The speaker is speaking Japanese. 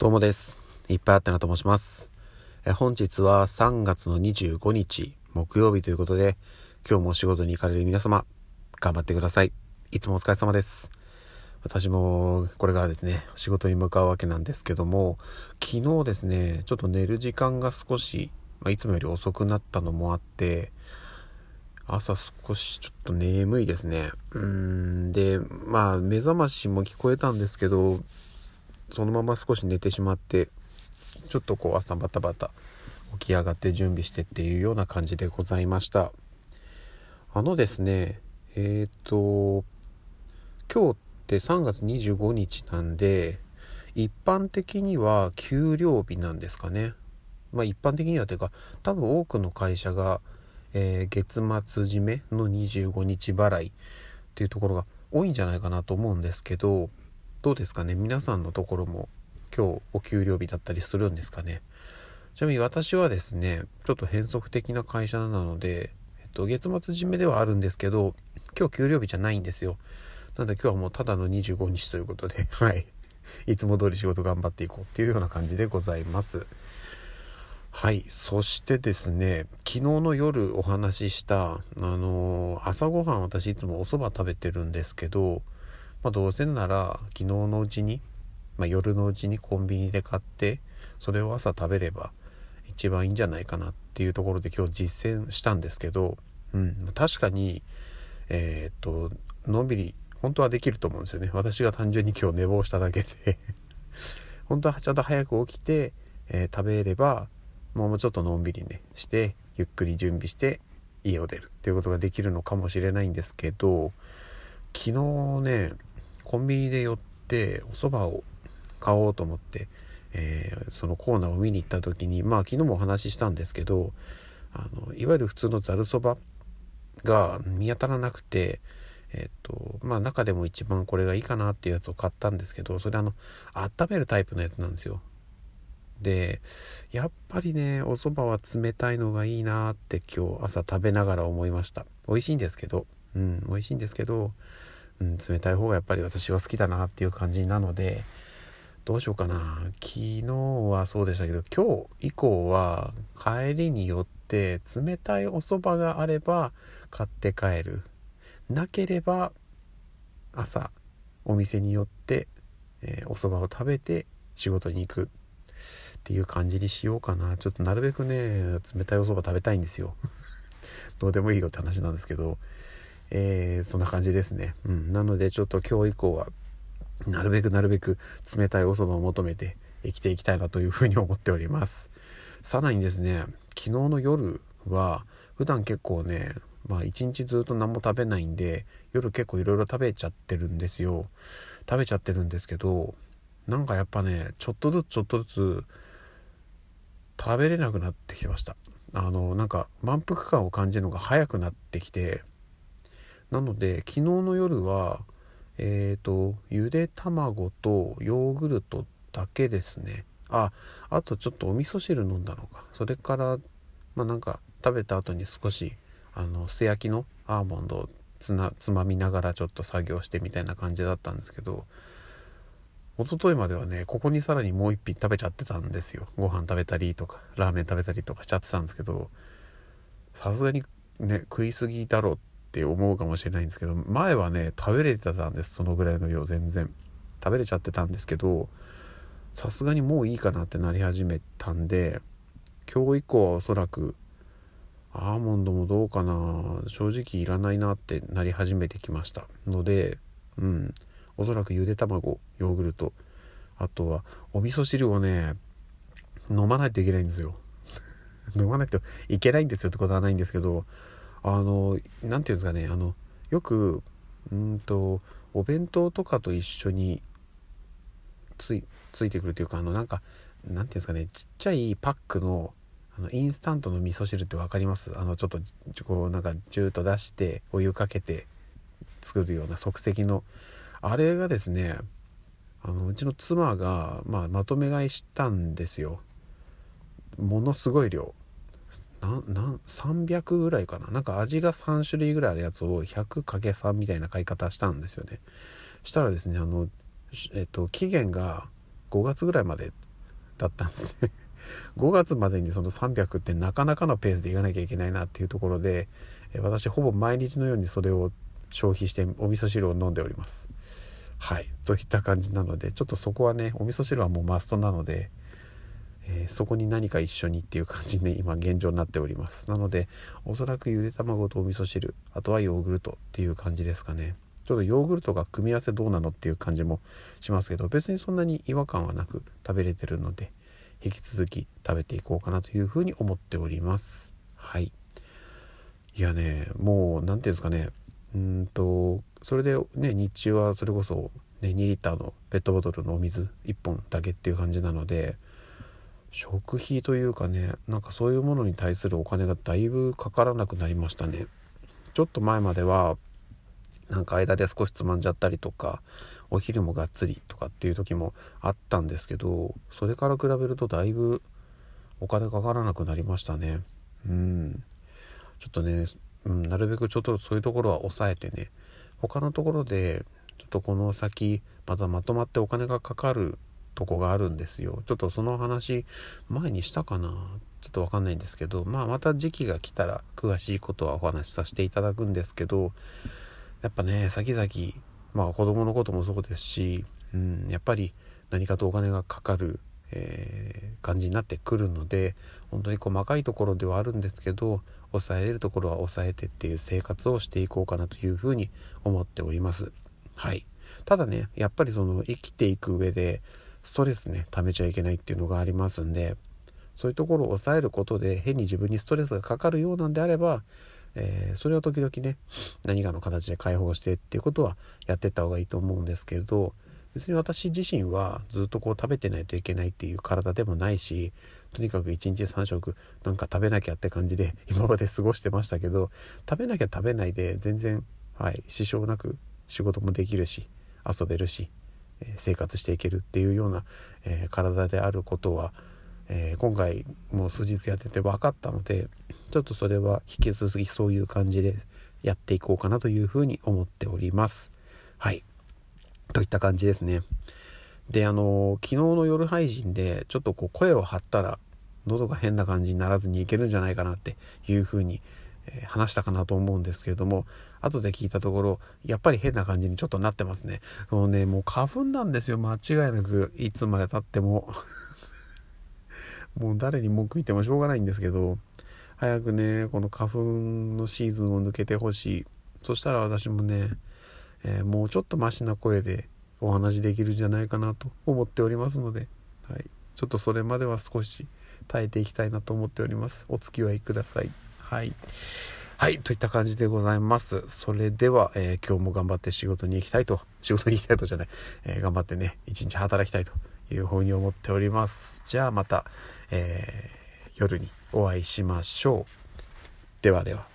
どうもです。いっぱいあってなと申します。え本日は3月の25日木曜日ということで、今日もお仕事に行かれる皆様、頑張ってください。いつもお疲れ様です。私もこれからですね、仕事に向かうわけなんですけども、昨日ですね、ちょっと寝る時間が少し、まあ、いつもより遅くなったのもあって、朝少しちょっと眠いですね。うん、で、まあ目覚ましも聞こえたんですけど、そのまま少し寝てしまってちょっとこう朝バタバタ起き上がって準備してっていうような感じでございました。あのですねえっ、ー、と今日って3月25日なんで一般的には給料日なんですかね。まあ一般的にはというか多分多くの会社が、えー、月末締めの25日払いっていうところが多いんじゃないかなと思うんですけどどうですかね？皆さんのところも今日お給料日だったりするんですかね？ちなみに私はですねちょっと変則的な会社なので、えっと、月末締めではあるんですけど今日給料日じゃないんですよ。なので今日はもうただの25日ということで はい。いつも通り仕事頑張っていこうっていうような感じでございます。はい。そしてですね昨日の夜お話ししたあのー、朝ごはん私いつもお蕎麦食べてるんですけどまあ、どうせなら昨日のうちに、まあ、夜のうちにコンビニで買ってそれを朝食べれば一番いいんじゃないかなっていうところで今日実践したんですけど、うん、確かにえー、っとのんびり本当はできると思うんですよね。私が単純に今日寝坊しただけで。本当はちゃんと早く起きて、えー、食べればもうちょっとのんびりねしてゆっくり準備して家を出るっていうことができるのかもしれないんですけど昨日ねコンビニで寄ってお蕎麦を買おうと思って、えー、そのコーナーを見に行った時にまあ昨日もお話ししたんですけどあのいわゆる普通のざるそばが見当たらなくてえっとまあ中でも一番これがいいかなっていうやつを買ったんですけどそれあの温めるタイプのやつなんですよ。でやっぱりねお蕎麦は冷たいのがいいなって今日朝食べながら思いました。美味しいんですけどうん美味しいんですけどうん、冷たい方がやっぱり私は好きだなっていう感じなのでどうしようかな。昨日はそうでしたけど今日以降は帰りによって冷たいお蕎麦があれば買って帰る。なければ朝お店によって、えー、お蕎麦を食べて仕事に行く。っていう感じにしようかな。ちょっとなるべくね冷たいお蕎麦食べたいんですよ。どうでもいいよって話なんですけど。えー、そんな感じですね。うん。なのでちょっと今日以降は、なるべくなるべく冷たいお蕎麦を求めて生きていきたいなというふうに思っております。さらにですね、昨日の夜は、普段結構ね、まあ一日ずっと何も食べないんで、夜結構いろいろ食べちゃってるんですよ。食べちゃってるんですけど、なんかやっぱね、ちょっとずつちょっとずつ食べれなくなってきてました。あの、なんか満腹感を感じるのが早くなってきて、なので昨日の夜はえっ、ー、とゆで卵とヨーグルトだけですね。ああとちょっとお味噌汁飲んだのか。それからまあなんか食べた後に少しあの素焼きのアーモンドをつなつまみながらちょっと作業してみたいな感じだったんですけど一昨日まではねここにさらにもう一品食べちゃってたんですよ。ご飯食べたりとかラーメン食べたりとかしちゃってたんですけどさすがにね食い過ぎだろうって思うかもしれないんですけど前はね食べれてたんですそのぐらいの量全然。食べれちゃってたんですけどさすがにもういいかなってなり始めたんで今日以降はおそらくアーモンドもどうかな正直いらないなってなり始めてきました。のでうん。おそらくゆで卵ヨーグルトあとはお味噌汁をね飲まないといけないんですよ。飲まないといけないんですよってことはないんですけどあの何て言うんですかねあのよくうんとお弁当とかと一緒についついてくるというかあのなんかなんていうんですかねちっちゃいパックのあのインスタントの味噌汁って分かります？あのちょっとこうなんかジューッと出してお湯かけて作るような即席の。あれがですねあのうちの妻が、まあ、まとめ買いしたんですよ。ものすごい量。なな300ぐらいかな。なんか味が3種類ぐらいあるやつを 100×3 みたいな買い方したんですよね。したらですねあのえっと期限が5月ぐらいまでだったんですね。5月までにその300ってなかなかのペースでいかなきゃいけないなっていうところで私ほぼ毎日のようにそれを消費してお味噌汁を飲んでおります。はい。といった感じなのでちょっとそこはねお味噌汁はもうマストなので、えー、そこに何か一緒にっていう感じで今現状になっております。なのでおそらくゆで卵とお味噌汁あとはヨーグルトっていう感じですかね。ちょっとヨーグルトが組み合わせどうなのっていう感じもしますけど別にそんなに違和感はなく食べれてるので引き続き食べていこうかなというふうに思っております。はい。いやねもう何て言うんですかね。うんとそれでね日中はそれこそ、ね、2リッターのペットボトルのお水1本だけっていう感じなので食費というかねなんかそういうものに対するお金がだいぶかからなくなりましたね。ちょっと前まではなんか間で少しつまんじゃったりとかお昼もがっつりとかっていう時もあったんですけどそれから比べるとだいぶお金かからなくなりましたね。うん。ちょっとね、うん、なるべくちょっとそういうところは抑えてね。他のところでちょっとこの先またまとまってお金がかかるとこがあるんですよちょっとその話前にしたかなちょっとわかんないんですけどまあまた時期が来たら詳しいことはお話しさせていただくんですけどやっぱね先々まあ子供のこともそうですし、うん、やっぱり何かとお金がかかる、えー、感じになってくるので本当に細かいところではあるんですけど抑えれるところは抑えてっていう生活をしていこうかなというふうに思っております。はい。ただね、やっぱりその生きていく上でストレスね、溜めちゃいけないっていうのがありますんで、そういうところを抑えることで変に自分にストレスがかかるようなんであれば、えー、それを時々ね何かの形で解放してっていうことはやってった方がいいと思うんですけれど別に私自身はずっとこう食べてないといけないっていう体でもないしとにかく1日3食なんか食べなきゃって感じで今まで過ごしてましたけど食べなきゃ食べないで全然、はい、支障なく仕事もできるし遊べるし、生活していけるっていうような、え、体であることは、え、今回もう数日やってて分かったのでちょっとそれは引き続きそういう感じでやっていこうかなというふうに思っております。はい。といった感じですね。で、あの、昨日の夜配信でちょっとこう声を張ったら喉が変な感じにならずにいけるんじゃないかなっていうふうに、え、話したかなと思うんですけれども、後で聞いたところ、やっぱり変な感じにちょっとなってますね。もうね、もう花粉なんですよ。間違いなく、いつまで経っても。もう誰に文句言ってもしょうがないんですけど、早くね、この花粉のシーズンを抜けてほしい。そしたら私もね、えー、もうちょっとマシな声でお話できるんじゃないかなと思っておりますので、はい、ちょっとそれまでは少し耐えていきたいなと思っております。お付き合いください。はい。はい、といった感じでございます。それでは、えー、今日も頑張って仕事に行きたいと、仕事に行きたいとじゃない、えー、頑張ってね、一日働きたいというふうに思っております。じゃあまた、えー、夜にお会いしましょう。ではでは。